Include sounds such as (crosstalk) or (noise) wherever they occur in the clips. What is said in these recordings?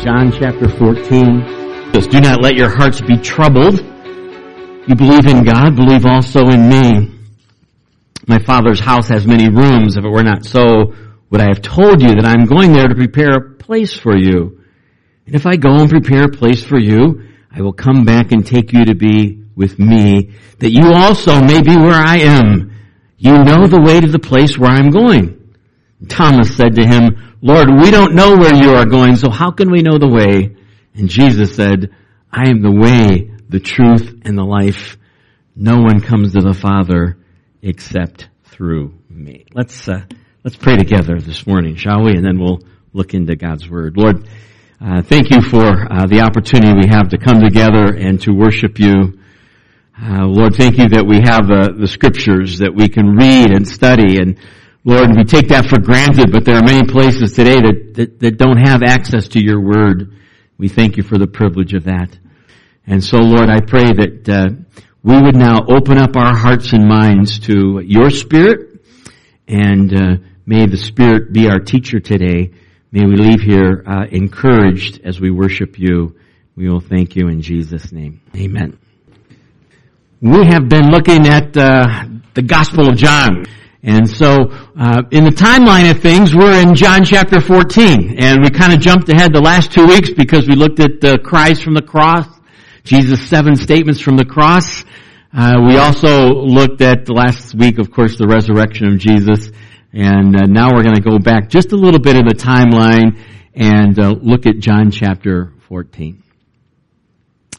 John chapter 14. Says, Do not let your hearts be troubled. You believe in God, believe also in me. My Father's house has many rooms. If it were not so, would I have told you that I'm going there to prepare a place for you? And if I go and prepare a place for you, I will come back and take you to be with me, that you also may be where I am. You know the way to the place where I'm going. Thomas said to him, Lord, we don't know where you are going, so how can we know the way? And Jesus said, I am the way, the truth, and the life. No one comes to the Father except through me. Let's, uh, let's pray together this morning, shall we? And then we'll look into God's Word. Lord, uh, thank you for uh, the opportunity we have to come together and to worship you. Uh, Lord, thank you that we have the, the scriptures that we can read and study. And Lord, we take that for granted, but there are many places today that, that, that don't have access to your word. We thank you for the privilege of that. And so, Lord, I pray that uh, we would now open up our hearts and minds to your spirit, and uh, may the spirit be our teacher today. May we leave here uh, encouraged as we worship you. We will thank you in Jesus' name. Amen. We have been looking at uh, the Gospel of John. And so, uh, in the timeline of things, we're in John chapter 14. And we kind of jumped ahead the last two weeks because we looked at the cries from the cross, Jesus' seven statements from the cross. Uh, we also looked at the last week, of course, the resurrection of Jesus. And uh, now we're going to go back just a little bit in the timeline and uh, look at John chapter 14.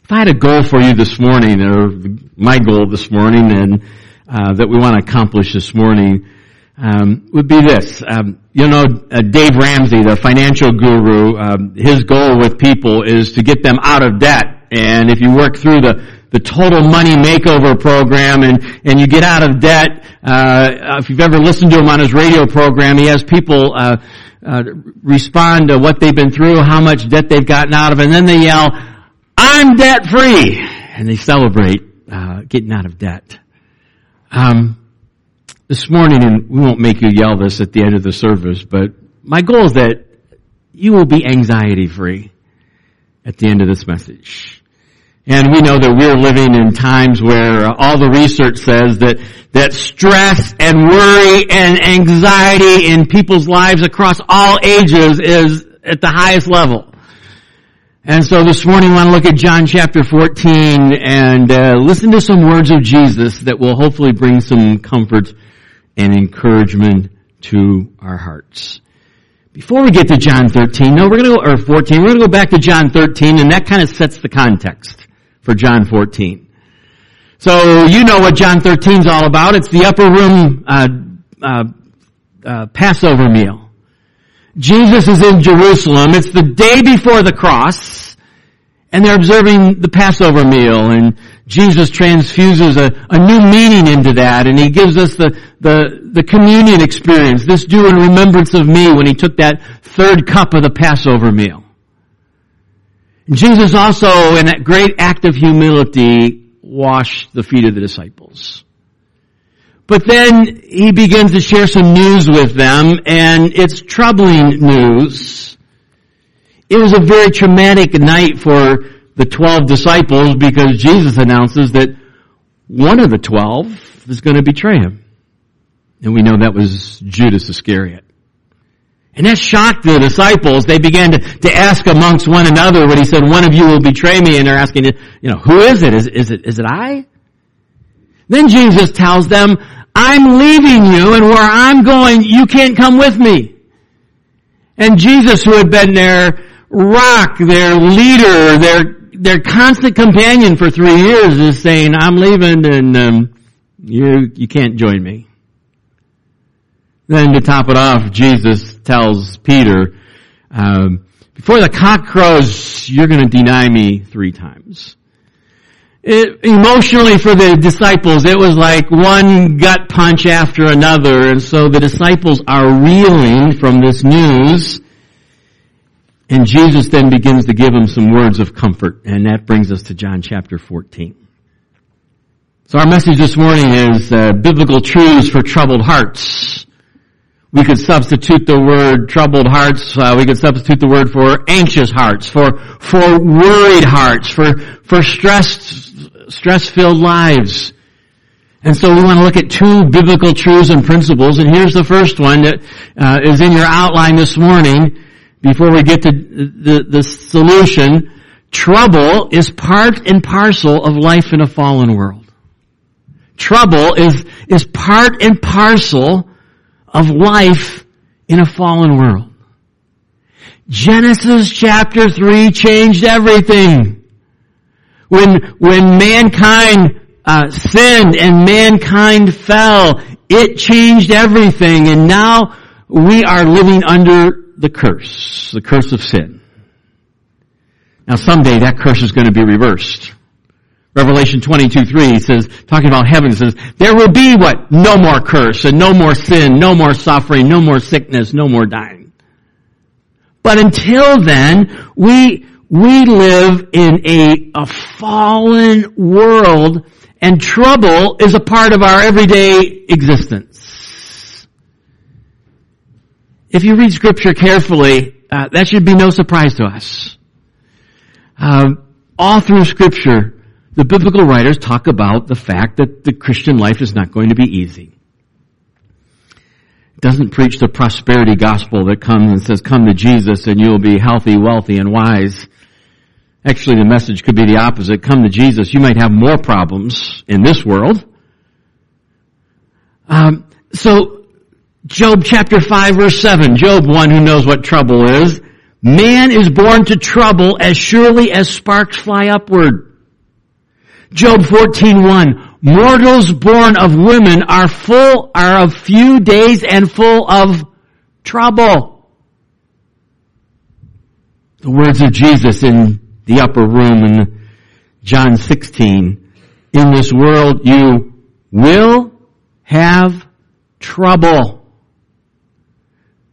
If I had a goal for you this morning, or my goal this morning, and uh, that we want to accomplish this morning, um, would be this. Um, you know, uh, Dave Ramsey, the financial guru, um, his goal with people is to get them out of debt. And if you work through the the total money makeover program and, and you get out of debt, uh, if you've ever listened to him on his radio program, he has people, uh, uh, respond to what they've been through, how much debt they've gotten out of, and then they yell, I'm debt free. And they celebrate uh, getting out of debt. Um, this morning, and we won't make you yell this at the end of the service, but my goal is that you will be anxiety free at the end of this message. And we know that we're living in times where uh, all the research says that, that stress and worry and anxiety in people's lives across all ages is at the highest level. And so this morning I want to look at John chapter 14 and uh, listen to some words of Jesus that will hopefully bring some comfort and encouragement to our hearts. Before we get to John 13, no, we're going to go, or 14, we're going to go back to John 13 and that kind of sets the context for John 14. So you know what John 13 is all about. It's the upper room uh, uh, uh Passover meal. Jesus is in Jerusalem. It's the day before the cross, and they're observing the Passover meal, and Jesus transfuses a, a new meaning into that, and he gives us the, the, the communion experience. This do in remembrance of me when he took that third cup of the Passover meal. And Jesus also, in that great act of humility, washed the feet of the disciples. But then he begins to share some news with them, and it's troubling news. It was a very traumatic night for the twelve disciples because Jesus announces that one of the twelve is going to betray him. And we know that was Judas Iscariot. And that shocked the disciples. They began to, to ask amongst one another when he said, one of you will betray me. And they're asking, you know, who is it? Is, is it, is it I? Then Jesus tells them, I'm leaving you and where I'm going, you can't come with me. And Jesus, who had been their rock, their leader, their, their constant companion for three years is saying, I'm leaving and, um, you, you can't join me. Then to top it off, Jesus tells Peter, um, before the cock crows, you're going to deny me three times. It, emotionally for the disciples, it was like one gut punch after another, and so the disciples are reeling from this news, and Jesus then begins to give them some words of comfort, and that brings us to John chapter 14. So our message this morning is uh, biblical truths for troubled hearts. We could substitute the word troubled hearts. Uh, we could substitute the word for anxious hearts, for for worried hearts, for for stressed stress filled lives. And so we want to look at two biblical truths and principles. And here's the first one that uh, is in your outline this morning. Before we get to the, the solution, trouble is part and parcel of life in a fallen world. Trouble is is part and parcel of life in a fallen world. Genesis chapter 3 changed everything. When, when mankind uh, sinned and mankind fell, it changed everything and now we are living under the curse, the curse of sin. Now someday that curse is going to be reversed. Revelation 22, 3 says, talking about heaven says, there will be what? No more curse and no more sin, no more suffering, no more sickness, no more dying. But until then, we, we live in a, a fallen world and trouble is a part of our everyday existence. If you read scripture carefully, uh, that should be no surprise to us. Uh, all through scripture, the biblical writers talk about the fact that the Christian life is not going to be easy. It doesn't preach the prosperity gospel that comes and says, come to Jesus and you'll be healthy, wealthy, and wise. Actually, the message could be the opposite. Come to Jesus. You might have more problems in this world. Um, so, Job chapter 5 verse 7. Job, one who knows what trouble is. Man is born to trouble as surely as sparks fly upward. Job 14:1 Mortals born of women are full are of few days and full of trouble. The words of Jesus in the upper room in John 16 in this world you will have trouble.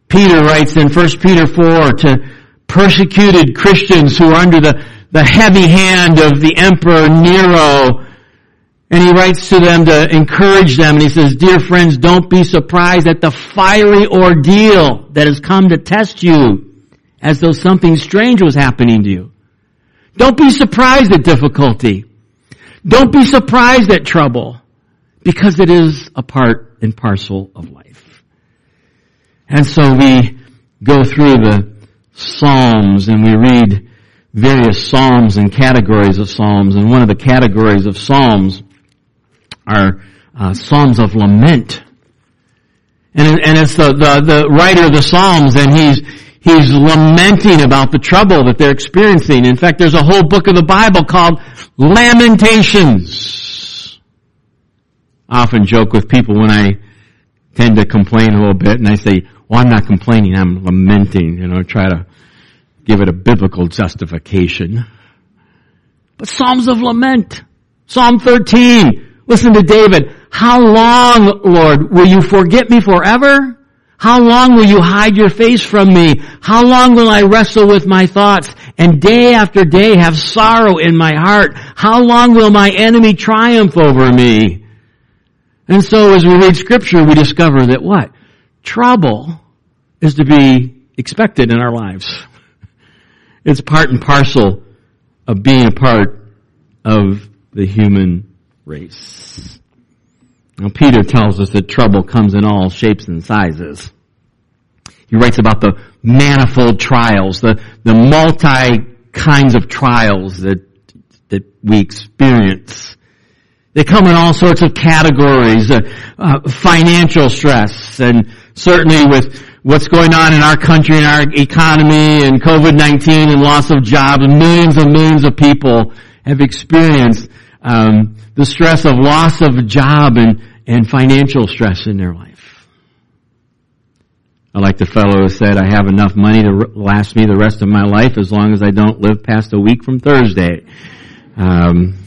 Peter writes in 1 Peter 4 to persecuted Christians who are under the the heavy hand of the emperor Nero. And he writes to them to encourage them and he says, dear friends, don't be surprised at the fiery ordeal that has come to test you as though something strange was happening to you. Don't be surprised at difficulty. Don't be surprised at trouble because it is a part and parcel of life. And so we go through the Psalms and we read various psalms and categories of psalms, and one of the categories of psalms are uh, psalms of lament. And, and it's the, the, the writer of the psalms, and he's he's lamenting about the trouble that they're experiencing. In fact, there's a whole book of the Bible called Lamentations. I often joke with people when I tend to complain a little bit, and I say, "Well, I'm not complaining; I'm lamenting." You know, try to give it a biblical justification. But Psalms of Lament. Psalm 13. Listen to David. How long, Lord, will you forget me forever? How long will you hide your face from me? How long will I wrestle with my thoughts and day after day have sorrow in my heart? How long will my enemy triumph over me? And so as we read scripture, we discover that what? Trouble is to be expected in our lives. (laughs) It's part and parcel of being a part of the human race. Now Peter tells us that trouble comes in all shapes and sizes. He writes about the manifold trials, the, the multi kinds of trials that, that we experience. They come in all sorts of categories, uh, uh, financial stress, and certainly with what's going on in our country and our economy and COVID-19 and loss of jobs. Millions and millions of people have experienced um, the stress of loss of a job and, and financial stress in their life. I like the fellow who said, I have enough money to last me the rest of my life as long as I don't live past a week from Thursday. Um,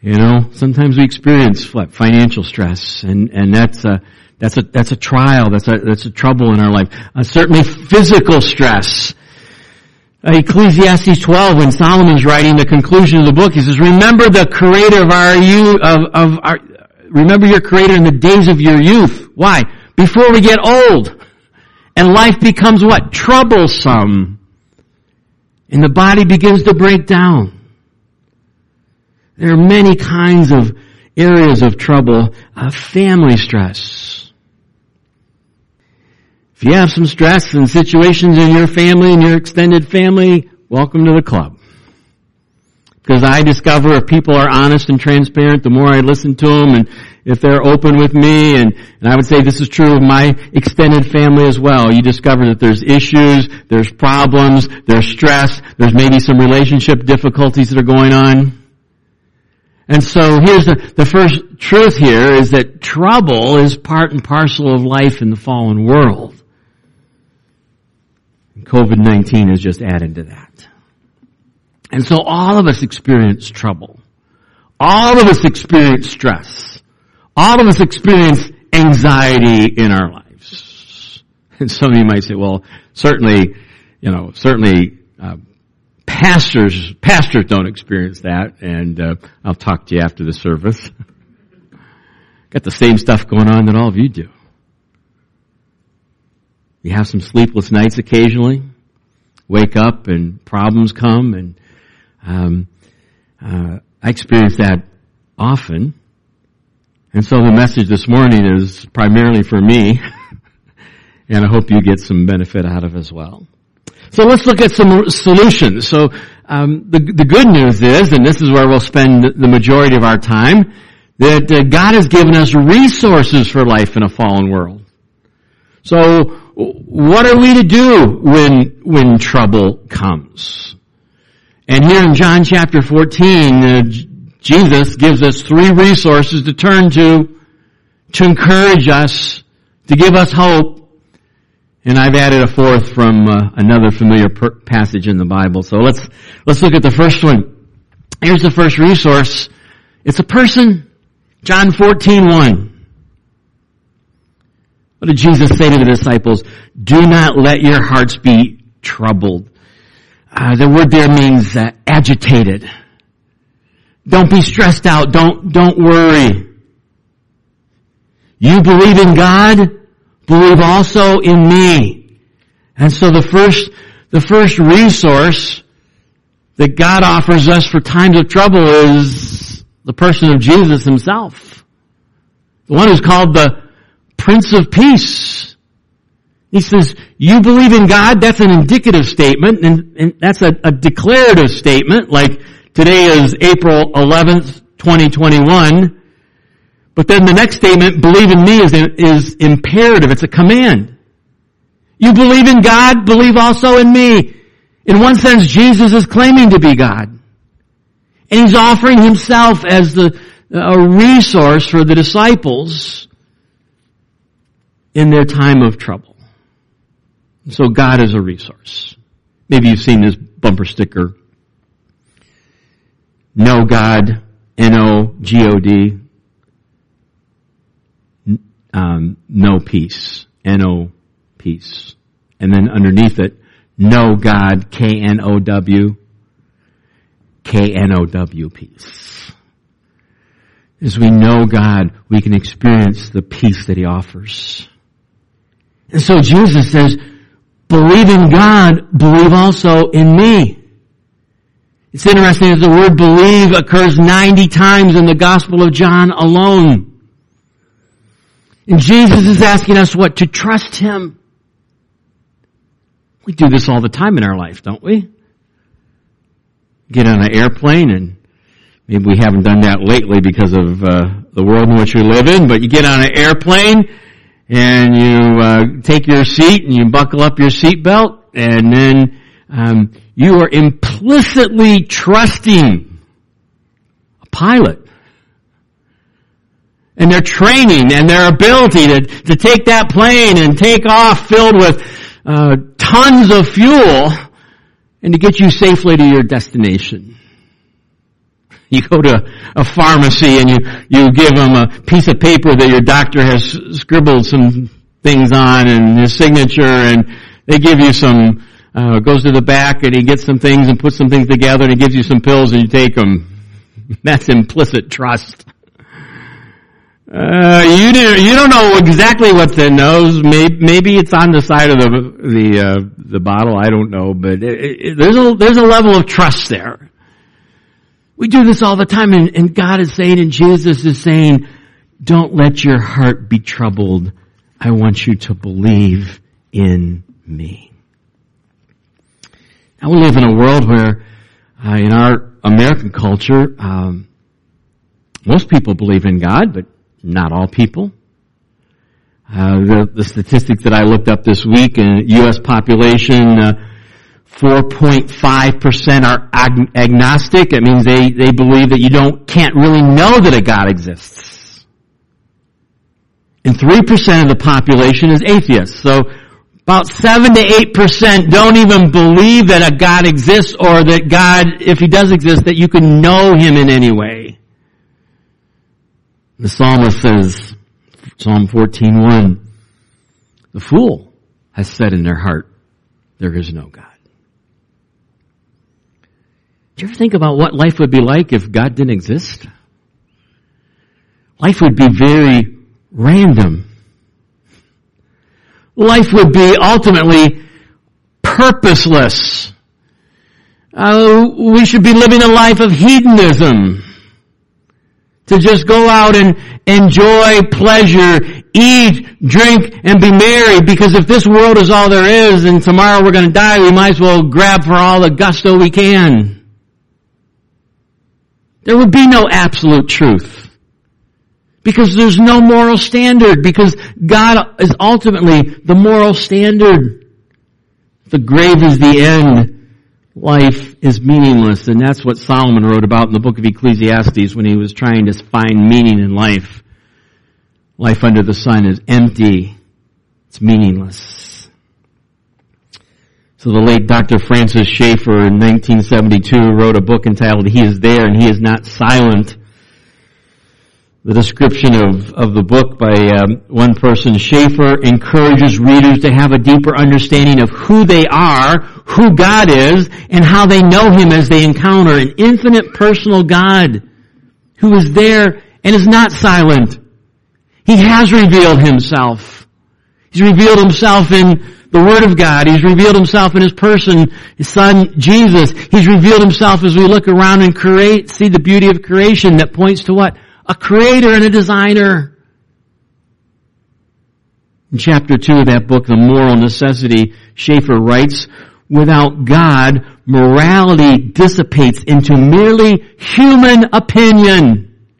you know, sometimes we experience financial stress and, and that's a, that's a, that's a trial. That's a, that's a trouble in our life. Uh, certainly physical stress. Ecclesiastes 12, when Solomon's writing the conclusion of the book, he says, remember the creator of our youth, of, of our, remember your creator in the days of your youth. Why? before we get old. And life becomes what? Troublesome. And the body begins to break down. There are many kinds of areas of trouble. Uh, family stress. If you have some stress and situations in your family and your extended family, welcome to the club. Because I discover if people are honest and transparent, the more I listen to them and if they're open with me and, and I would say this is true of my extended family as well. You discover that there's issues, there's problems, there's stress, there's maybe some relationship difficulties that are going on. And so here's the, the first truth here is that trouble is part and parcel of life in the fallen world. COVID-19 has just added to that. And so all of us experience trouble. All of us experience stress. All of us experience anxiety in our lives. (laughs) And some of you might say, well, certainly, you know, certainly, uh, pastors, pastors don't experience that, and uh, I'll talk to you after the service. (laughs) Got the same stuff going on that all of you do. You have some sleepless nights occasionally. Wake up and problems come, and um, uh, I experience that often. And so the message this morning is primarily for me, (laughs) and I hope you get some benefit out of as well. So let's look at some solutions. So um, the the good news is, and this is where we'll spend the majority of our time, that uh, God has given us resources for life in a fallen world. So what are we to do when when trouble comes? And here in John chapter 14, uh, Jesus gives us three resources to turn to, to encourage us, to give us hope. And I've added a fourth from uh, another familiar per- passage in the Bible. So let's, let's look at the first one. Here's the first resource. It's a person. John 14, 1. What did Jesus say to the disciples? Do not let your hearts be troubled. Uh, the word there means uh, agitated. Don't be stressed out. Don't, don't worry. You believe in God, believe also in me. And so the first, the first resource that God offers us for times of trouble is the person of Jesus himself. The one who's called the Prince of Peace. He says, you believe in God, that's an indicative statement, and, and that's a, a, declarative statement, like today is April 11th, 2021. But then the next statement, believe in me, is, is imperative. It's a command. You believe in God, believe also in me. In one sense, Jesus is claiming to be God. And he's offering himself as the, a resource for the disciples in their time of trouble. So God is a resource. Maybe you've seen this bumper sticker. No God, N-O-G-O-D, um, no peace, N-O peace. And then underneath it, no God, K-N-O-W, K-N-O-W peace. As we know God, we can experience the peace that He offers. And so Jesus says, believe in God, believe also in me. It's interesting that the word believe occurs 90 times in the Gospel of John alone. And Jesus is asking us what? To trust Him. We do this all the time in our life, don't we? Get on an airplane and maybe we haven't done that lately because of uh, the world in which we live in, but you get on an airplane and you uh, take your seat and you buckle up your seatbelt, and then um, you are implicitly trusting a pilot and their training and their ability to, to take that plane and take off filled with uh, tons of fuel and to get you safely to your destination. You go to a pharmacy and you, you give them a piece of paper that your doctor has scribbled some things on and his signature and they give you some, uh, goes to the back and he gets some things and puts some things together and he gives you some pills and you take them. (laughs) That's implicit trust. Uh, you do, you don't know exactly what's in those. Maybe, maybe it's on the side of the the uh, the bottle. I don't know, but it, it, there's a there's a level of trust there. We do this all the time, and, and God is saying, and Jesus is saying, "Don't let your heart be troubled. I want you to believe in me." Now we live in a world where, uh, in our American culture, um, most people believe in God, but not all people. Uh, the, the, statistics that I looked up this week in U.S. population, uh, 4.5% are ag- agnostic. It means they, they believe that you don't, can't really know that a God exists. And 3% of the population is atheists. So about 7 to 8% don't even believe that a God exists or that God, if He does exist, that you can know Him in any way. The psalmist says, Psalm 14:1, the fool has said in their heart, there is no God. Do you ever think about what life would be like if God didn't exist? Life would be very random. Life would be ultimately purposeless. Uh, we should be living a life of hedonism to just go out and enjoy pleasure, eat, drink, and be merry because if this world is all there is and tomorrow we're going to die, we might as well grab for all the gusto we can. There would be no absolute truth. Because there's no moral standard. Because God is ultimately the moral standard. The grave is the end life is meaningless, and that's what Solomon wrote about in the book of Ecclesiastes when he was trying to find meaning in life. Life under the sun is empty. It's meaningless. So the late Dr. Francis Schaeffer in 1972 wrote a book entitled He is There and He is Not Silent the description of, of the book by um, one person, Schaeffer, encourages readers to have a deeper understanding of who they are, who God is, and how they know Him as they encounter an infinite personal God who is there and is not silent. He has revealed Himself. He's revealed Himself in the Word of God. He's revealed Himself in His person, His Son, Jesus. He's revealed Himself as we look around and create, see the beauty of creation that points to what? a creator and a designer. In chapter 2 of that book, The Moral Necessity, Schaeffer writes, without God, morality dissipates into merely human opinion.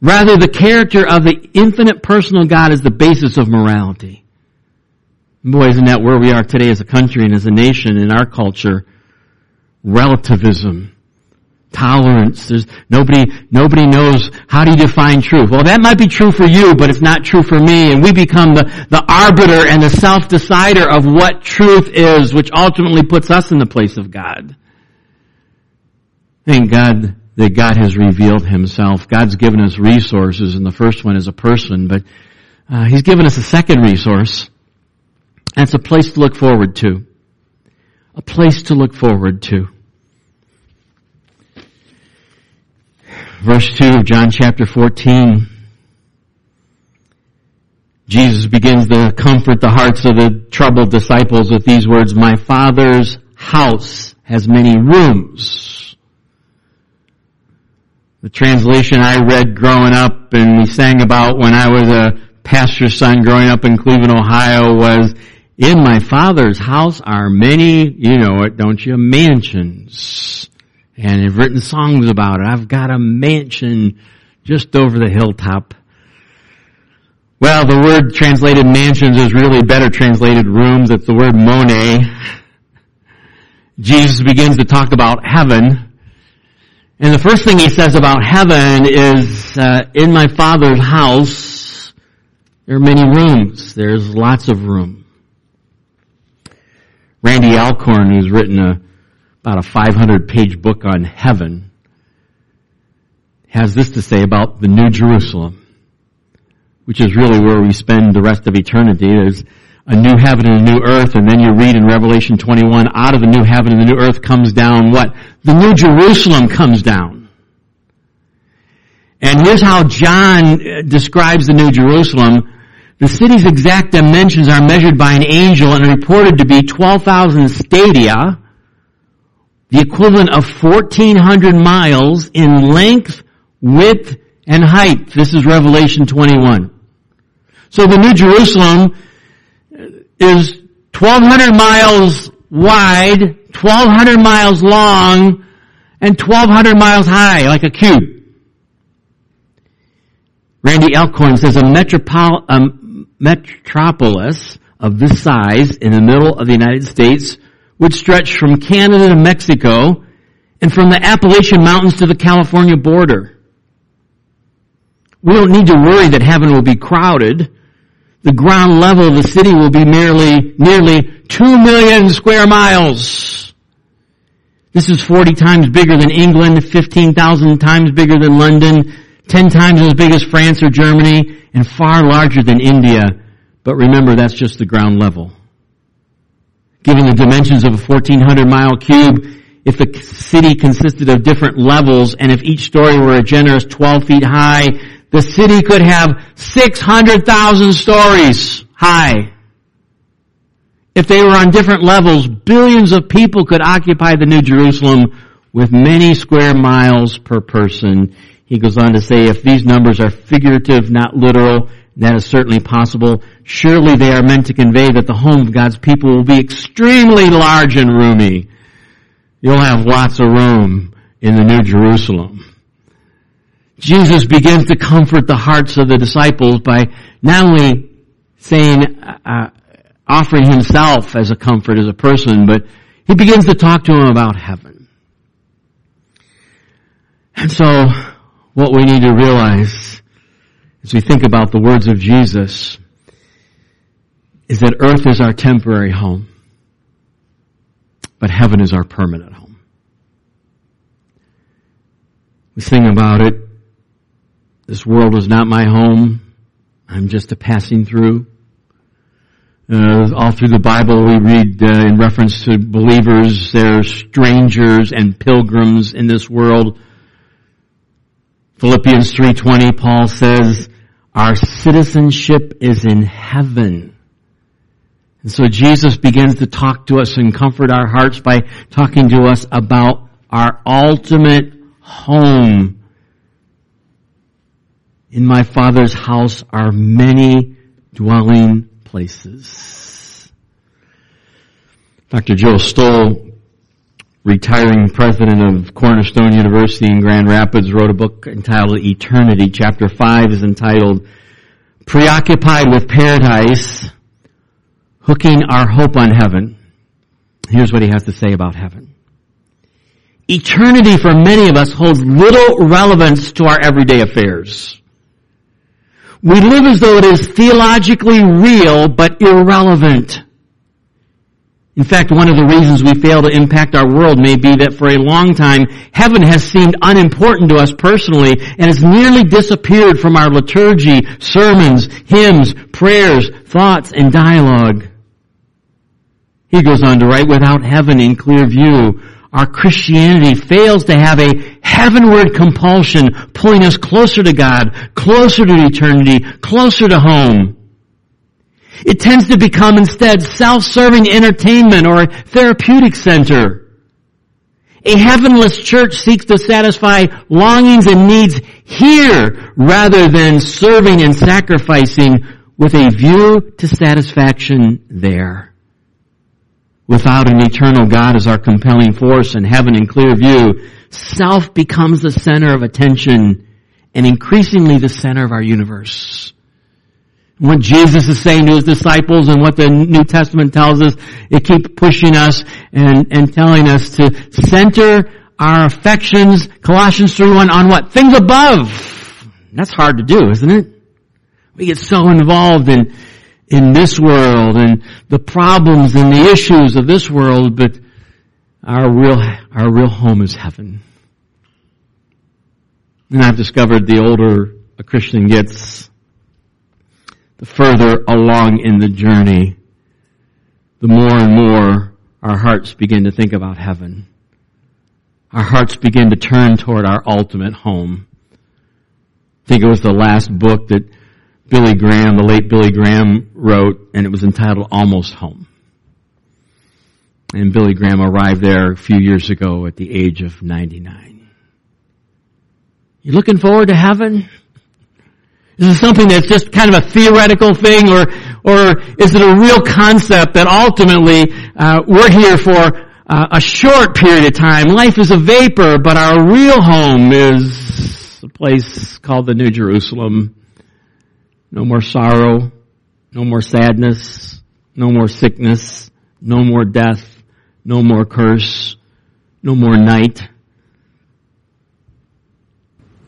Rather, the character of the infinite personal God is the basis of morality. Boy, isn't that where we are today as a country and as a nation in our culture? Relativism tolerance. There's nobody, nobody knows how do you define truth. Well, that might be true for you, but it's not true for me. And we become the, the arbiter and the self-decider of what truth is, which ultimately puts us in the place of God. Thank God that God has revealed himself. God's given us resources, and the first one is a person, but uh, he's given us a second resource. That's a place to look forward to. A place to look forward to. verse 2 of John chapter 14. Jesus begins to comfort the hearts of the troubled disciples with these words, My Father's house has many rooms. The translation I read growing up and we sang about when I was a pastor's son growing up in Cleveland, Ohio was, in my father's house are many, you know it, don't you, mansions and have written songs about it. I've got a mansion just over the hilltop. Well, the word translated mansions is really better translated rooms. It's the word mone. Jesus begins to talk about heaven. And the first thing he says about heaven is, uh, in my father's house, there are many rooms. There's lots of room. Randy Alcorn, who's written a about a 500 page book on heaven, has this to say about the New Jerusalem, which is really where we spend the rest of eternity. There's a new heaven and a new earth, and then you read in Revelation 21, out of the new heaven and the new earth comes down what? The New Jerusalem comes down. And here's how John uh, describes the New Jerusalem. The city's exact dimensions are measured by an angel and reported to be 12,000 stadia, the equivalent of 1,400 miles in length, width, and height. This is Revelation 21. So the New Jerusalem is 1,200 miles wide, 1,200 miles long, and 1,200 miles high, like a cube. Randy Alcorn says a, metropol- a metropolis of this size in the middle of the United States would stretch from Canada to Mexico and from the Appalachian Mountains to the California border. We don't need to worry that heaven will be crowded. The ground level of the city will be merely, nearly 2 million square miles. This is 40 times bigger than England, 15,000 times bigger than London, 10 times as big as France or Germany, and far larger than India. But remember, that's just the ground level. Given the dimensions of a 1400 mile cube, if the city consisted of different levels and if each story were a generous 12 feet high, the city could have 600,000 stories high. If they were on different levels, billions of people could occupy the New Jerusalem with many square miles per person. He goes on to say, if these numbers are figurative, not literal, that is certainly possible. Surely they are meant to convey that the home of God's people will be extremely large and roomy. You'll have lots of room in the New Jerusalem. Jesus begins to comfort the hearts of the disciples by not only saying, uh, offering himself as a comfort as a person, but he begins to talk to them about heaven. And so, what we need to realize as we think about the words of Jesus is that earth is our temporary home, but heaven is our permanent home. We sing about it. This world is not my home. I'm just a passing through. Uh, all through the Bible, we read uh, in reference to believers, they're strangers and pilgrims in this world. Philippians 3.20, Paul says, our citizenship is in heaven. And so Jesus begins to talk to us and comfort our hearts by talking to us about our ultimate home. In my Father's house are many dwelling places. Dr. Joe Stowell retiring president of Cornerstone University in Grand Rapids, wrote a book entitled Eternity. Chapter 5 is entitled Preoccupied with Paradise, Hooking Our Hope on Heaven. Here's what he has to say about heaven. Eternity for many of us holds little relevance to our everyday affairs. We live as though it is theologically real but irrelevant. In fact, one of the reasons we fail to impact our world may be that for a long time, heaven has seemed unimportant to us personally and has nearly disappeared from our liturgy, sermons, hymns, prayers, thoughts, and dialogue. He goes on to write, without heaven in clear view, our Christianity fails to have a heavenward compulsion pulling us closer to God, closer to eternity, closer to home. It tends to become instead self-serving entertainment or a therapeutic center. A heavenless church seeks to satisfy longings and needs here rather than serving and sacrificing with a view to satisfaction there. Without an eternal God as our compelling force and heaven in clear view, self becomes the center of attention and increasingly the center of our universe what Jesus is saying to his disciples and what the New Testament tells us, it keeps pushing us and, and telling us to center our affections, Colossians 3.1, on what? Things above. That's hard to do, isn't it? We get so involved in, in this world and the problems and the issues of this world, but our real, our real home is heaven. And I've discovered the older a Christian gets, the further along in the journey, the more and more our hearts begin to think about heaven. Our hearts begin to turn toward our ultimate home. I think it was the last book that Billy Graham, the late Billy Graham wrote, and it was entitled Almost Home. And Billy Graham arrived there a few years ago at the age of 99. You looking forward to heaven? Is it something that's just kind of a theoretical thing or, or is it a real concept that ultimately uh, we're here for uh, a short period of time? Life is a vapor, but our real home is a place called the New Jerusalem. No more sorrow, no more sadness, no more sickness, no more death, no more curse, no more night.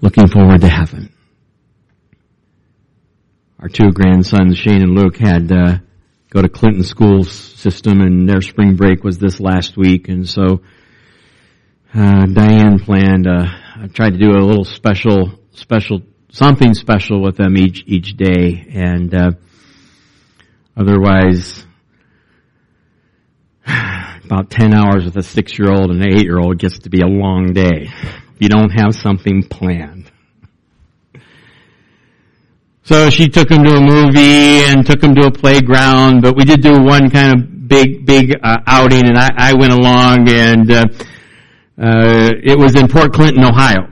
Looking forward to heaven. Our two grandsons, Shane and Luke, had uh, go to Clinton school system, and their spring break was this last week, and so uh, Diane planned. Uh, I tried to do a little special, special something special with them each each day, and uh, otherwise, (sighs) about ten hours with a six year old and an eight year old gets to be a long day. You don't have something planned. So she took him to a movie and took him to a playground, but we did do one kind of big, big uh, outing, and I, I, went along, and uh, uh, it was in Port Clinton, Ohio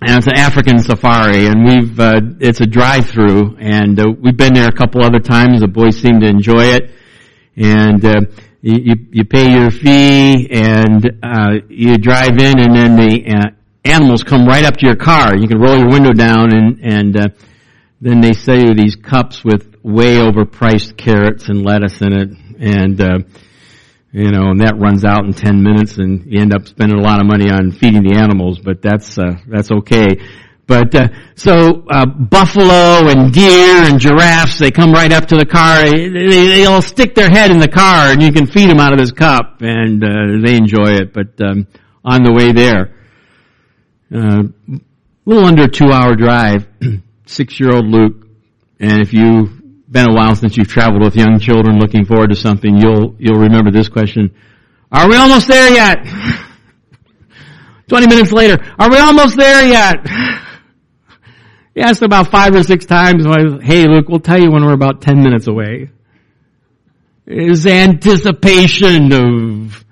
and it's an African safari, and we've uh, it's a drive-through, and uh, we've been there a couple other times. The boys seem to enjoy it, and uh, you you pay your fee, and uh, you drive in, and then the uh, animals come right up to your car. You can roll your window down, and and uh, then they sell you these cups with way overpriced carrots and lettuce in it, and uh, you know, and that runs out in 10 minutes and you end up spending a lot of money on feeding the animals, but that's, uh, that's okay. But, uh, so, uh, buffalo and deer and giraffes, they come right up to the car, they, they all stick their head in the car and you can feed them out of this cup and, uh, they enjoy it, but, um, on the way there, uh, a little under a two hour drive, (clears throat) six year old Luke, and if you've been a while since you've traveled with young children looking forward to something, you'll, you'll remember this question. Are we almost there yet? (laughs) 20 minutes later, are we almost there yet? (laughs) He asked about five or six times, hey Luke, we'll tell you when we're about 10 minutes away. Is anticipation of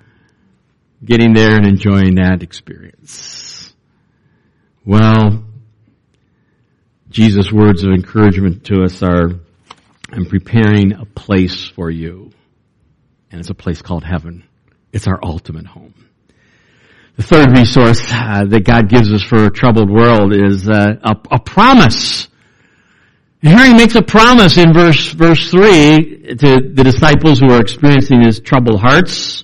getting there and enjoying that experience. Well, Jesus' words of encouragement to us are I'm preparing a place for you. And it's a place called heaven. It's our ultimate home. The third resource uh, that God gives us for a troubled world is uh, a, a, promise. And here he makes a promise in verse verse three to the disciples who are experiencing his troubled hearts.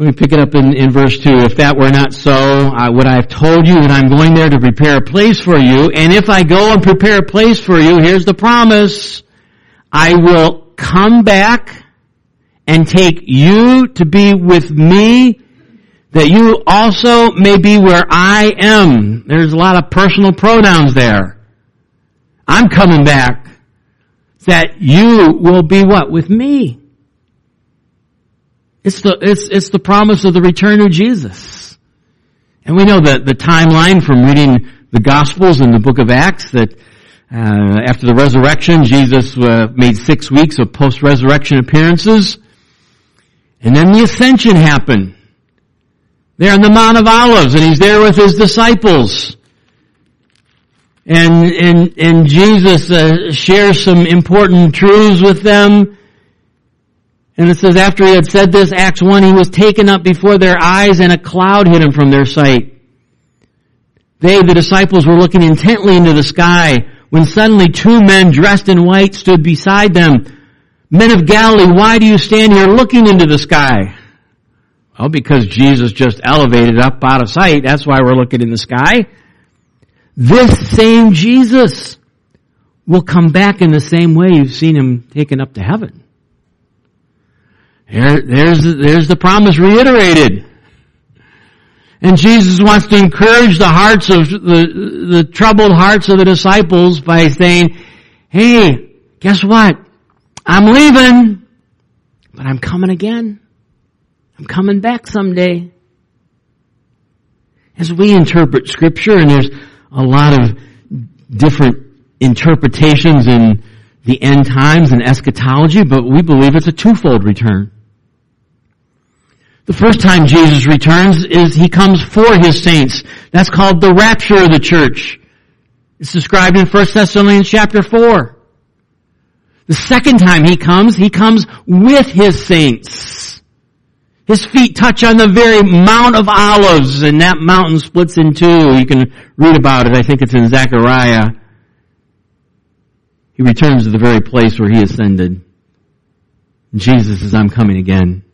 Let me pick it up in, in verse 2. If that were not so, uh, would I have told you that I'm going there to prepare a place for you? And if I go and prepare a place for you, here's the promise. I will come back and take you to be with me that you also may be where I am. There's a lot of personal pronouns there. I'm coming back. That you will be what? With me. It's the, it's, it's the promise of the return of Jesus. And we know that the timeline from reading the Gospels and the book of Acts that uh, after the resurrection, Jesus uh, made six weeks of post-resurrection appearances. And then the ascension happened. There on the Mount of Olives, and he's there with his disciples. And, and, and Jesus uh, shares some important truths with them and it says, after he had said this, Acts 1, he was taken up before their eyes and a cloud hid him from their sight. They, the disciples, were looking intently into the sky when suddenly two men dressed in white stood beside them. Men of Galilee, why do you stand here looking into the sky? Well, because Jesus just elevated up out of sight. That's why we're looking in the sky. This same Jesus will come back in the same way you've seen him taken up to heaven. There, there's, there's the promise reiterated. And Jesus wants to encourage the hearts of the, the troubled hearts of the disciples by saying, hey, guess what? I'm leaving, but I'm coming again. I'm coming back someday. As we interpret scripture, and there's a lot of different interpretations in the end times and eschatology, but we believe it's a twofold return. The first time Jesus returns is he comes for his saints. That's called the rapture of the church. It's described in 1 Thessalonians chapter 4. The second time he comes, he comes with his saints. His feet touch on the very Mount of Olives, and that mountain splits in two. You can read about it. I think it's in Zechariah. He returns to the very place where he ascended. Jesus says, I'm coming again.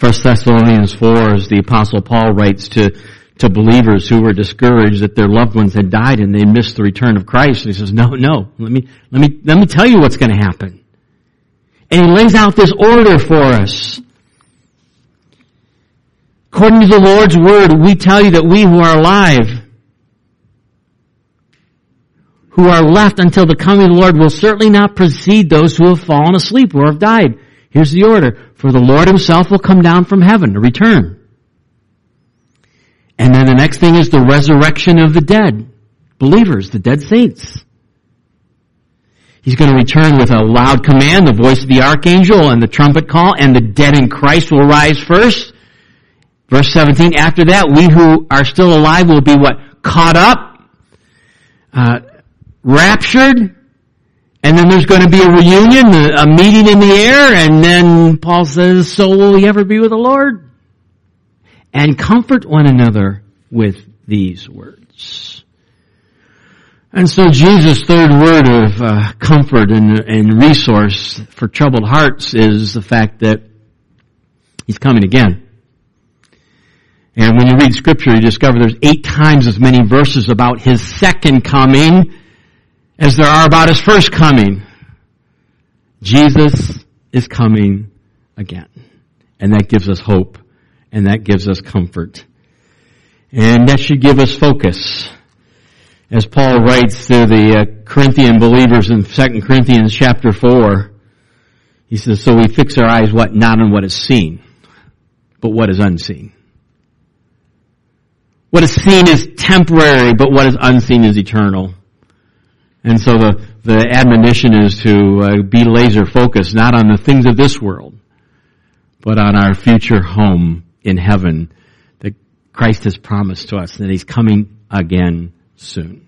1 Thessalonians 4, as the apostle Paul writes to to believers who were discouraged that their loved ones had died and they missed the return of Christ. And he says, no, no, let me, let me, let me tell you what's going to happen. And he lays out this order for us. According to the Lord's word, we tell you that we who are alive, who are left until the coming of the Lord will certainly not precede those who have fallen asleep or have died. Here's the order. For the Lord himself will come down from heaven to return and then the next thing is the resurrection of the dead. Believers, the dead saints. He's going to return with a loud command, the voice of the archangel and the trumpet call, and the dead in Christ will rise first. Verse 17, after that, we who are still alive will be what? Caught up, uh, raptured, and then there's going to be a reunion, a meeting in the air, and then Paul says, so will we ever be with the Lord? and comfort one another with these words. And so Jesus' third word of uh, comfort and, and resource for troubled hearts is the fact that He's coming again. And when you read scripture, you discover there's eight times as many verses about His second coming as there are about His first coming. Jesus is coming again. And that gives us hope and that gives us comfort. And that should give us focus. As Paul writes to the uh, Corinthian believers in 2 Corinthians chapter 4, he says, so we fix our eyes what? Not on what is seen, but what is unseen. What is seen is temporary, but what is unseen is eternal. And so the, the admonition is to uh, be laser focused, not on the things of this world, but on our future home in heaven that Christ has promised to us, that He's coming again soon.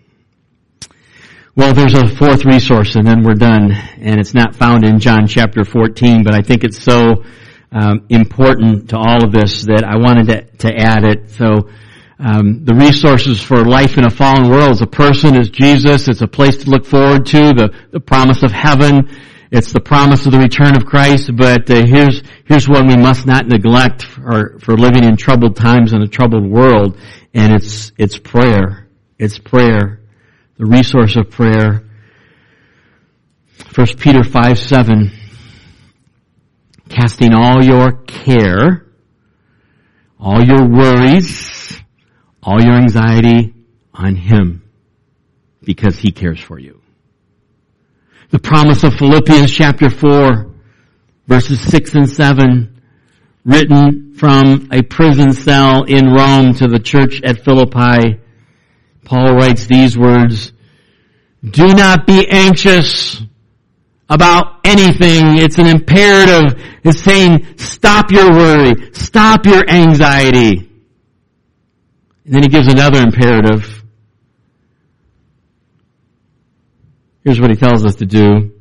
Well, there's a fourth resource and then we're done. And it's not found in John chapter 14, but I think it's so um, important to all of this that I wanted to, to add it. So, um, the resources for life in a fallen world is a person, is Jesus. It's a place to look forward to, the, the promise of heaven. It's the promise of the return of Christ, but uh, here's here's one we must not neglect for, for living in troubled times in a troubled world, and it's it's prayer. It's prayer, the resource of prayer. First Peter five seven, casting all your care, all your worries, all your anxiety on Him, because He cares for you. The promise of Philippians chapter 4, verses 6 and 7, written from a prison cell in Rome to the church at Philippi. Paul writes these words, Do not be anxious about anything. It's an imperative. It's saying, stop your worry. Stop your anxiety. And then he gives another imperative. Here's what he tells us to do.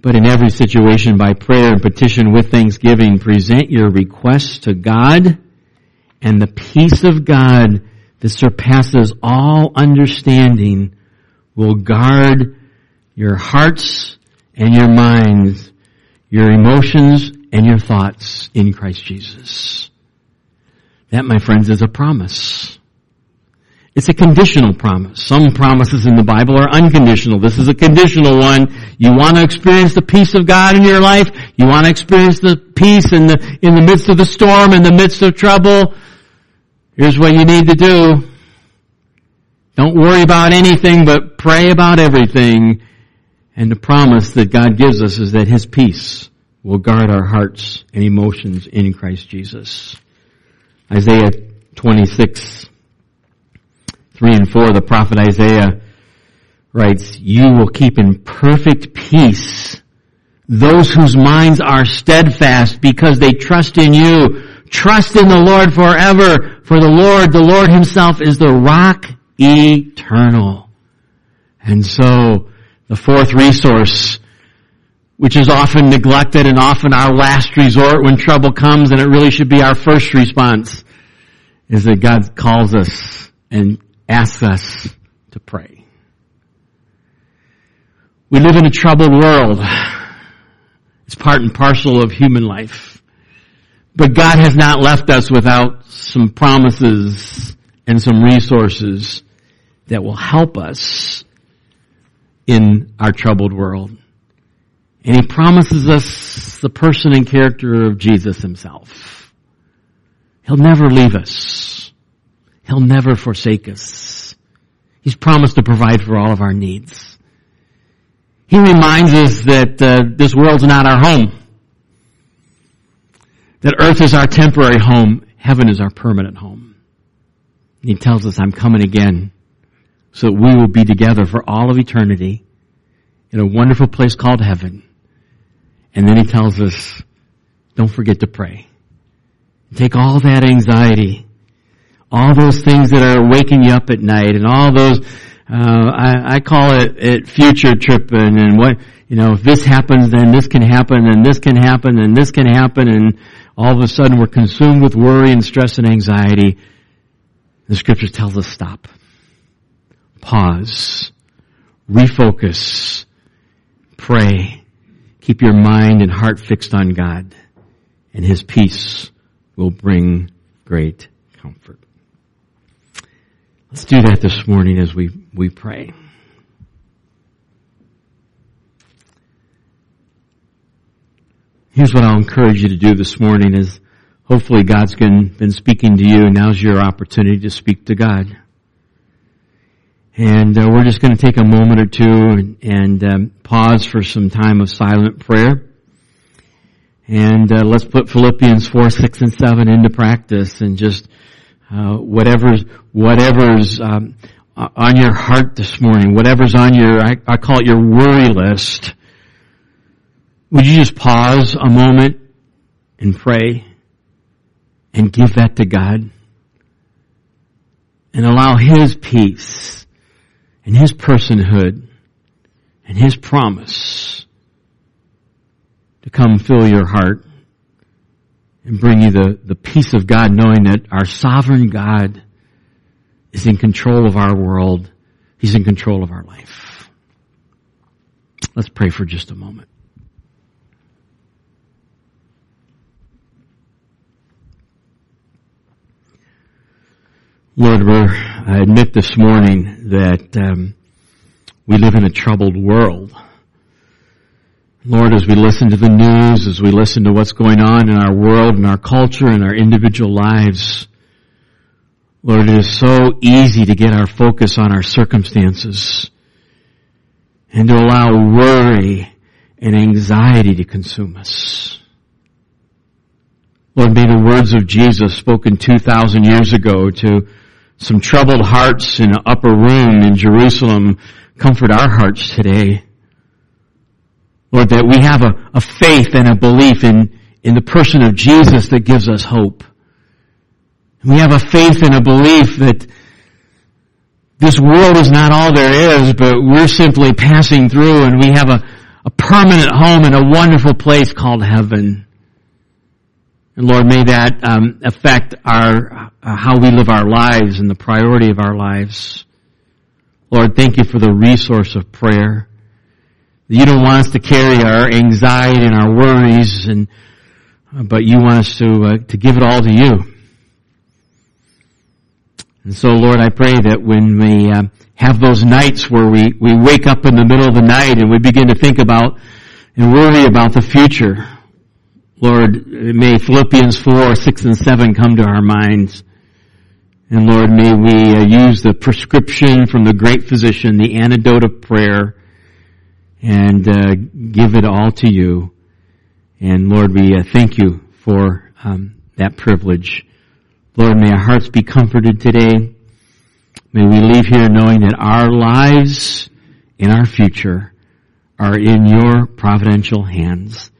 But in every situation, by prayer and petition with thanksgiving, present your requests to God, and the peace of God that surpasses all understanding will guard your hearts and your minds, your emotions and your thoughts in Christ Jesus. That, my friends, is a promise. It's a conditional promise. Some promises in the Bible are unconditional. This is a conditional one. You want to experience the peace of God in your life. You want to experience the peace in the, in the midst of the storm, in the midst of trouble. Here's what you need to do. Don't worry about anything, but pray about everything. And the promise that God gives us is that His peace will guard our hearts and emotions in Christ Jesus. Isaiah 26, 3 and 4, the prophet Isaiah writes, You will keep in perfect peace those whose minds are steadfast because they trust in you. Trust in the Lord forever, for the Lord, the Lord himself is the rock eternal. And so, the fourth resource, which is often neglected and often our last resort when trouble comes and it really should be our first response, is that God calls us and asks us to pray. We live in a troubled world. It's part and parcel of human life. But God has not left us without some promises and some resources that will help us in our troubled world. And He promises us the person and character of Jesus Himself. He'll never leave us. He'll never forsake us. He's promised to provide for all of our needs. He reminds us that uh, this world's not our home. That earth is our temporary home. Heaven is our permanent home. He tells us, I'm coming again so that we will be together for all of eternity in a wonderful place called heaven. And then he tells us, don't forget to pray. Take all that anxiety, all those things that are waking you up at night and all those uh, I, I call it, it future tripping and what, you know, if this happens, then this can happen, and this can happen, and this can happen, and all of a sudden we're consumed with worry and stress and anxiety. The scripture tells us stop. Pause. Refocus. Pray. Keep your mind and heart fixed on God, and His peace will bring great comfort. Let's do that this morning as we, we pray. Here's what I'll encourage you to do this morning is hopefully God's been, speaking to you. Now's your opportunity to speak to God. And uh, we're just going to take a moment or two and, and um, pause for some time of silent prayer. And uh, let's put Philippians 4, 6, and 7 into practice and just uh, whatever's whatever's um, on your heart this morning, whatever's on your I, I call it your worry list. Would you just pause a moment and pray and give that to God and allow His peace and His personhood and His promise to come fill your heart and bring you the, the peace of God knowing that our sovereign God is in control of our world. He's in control of our life. Let's pray for just a moment. Lord, we I admit this morning that um, we live in a troubled world. Lord, as we listen to the news, as we listen to what's going on in our world and our culture and our individual lives, Lord, it is so easy to get our focus on our circumstances and to allow worry and anxiety to consume us. Lord, may the words of Jesus spoken 2,000 years ago to some troubled hearts in an upper room in Jerusalem comfort our hearts today. Lord, that we have a, a faith and a belief in, in the person of Jesus that gives us hope. We have a faith and a belief that this world is not all there is, but we're simply passing through and we have a, a permanent home in a wonderful place called heaven. And Lord, may that um, affect our uh, how we live our lives and the priority of our lives. Lord, thank you for the resource of prayer. You don't want us to carry our anxiety and our worries, and uh, but you want us to uh, to give it all to you. And so, Lord, I pray that when we uh, have those nights where we we wake up in the middle of the night and we begin to think about and worry about the future, Lord, may Philippians four, six, and seven come to our minds. And Lord, may we uh, use the prescription from the great physician, the antidote of prayer, and uh, give it all to you. And Lord, we uh, thank you for um, that privilege. Lord, may our hearts be comforted today. May we leave here knowing that our lives and our future are in your providential hands.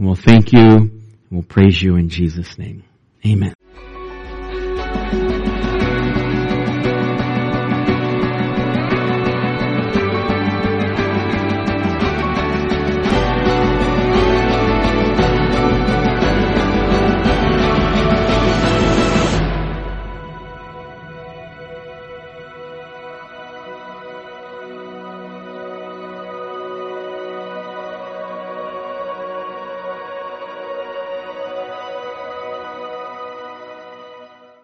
And we'll thank you and we'll praise you in Jesus' name. Amen.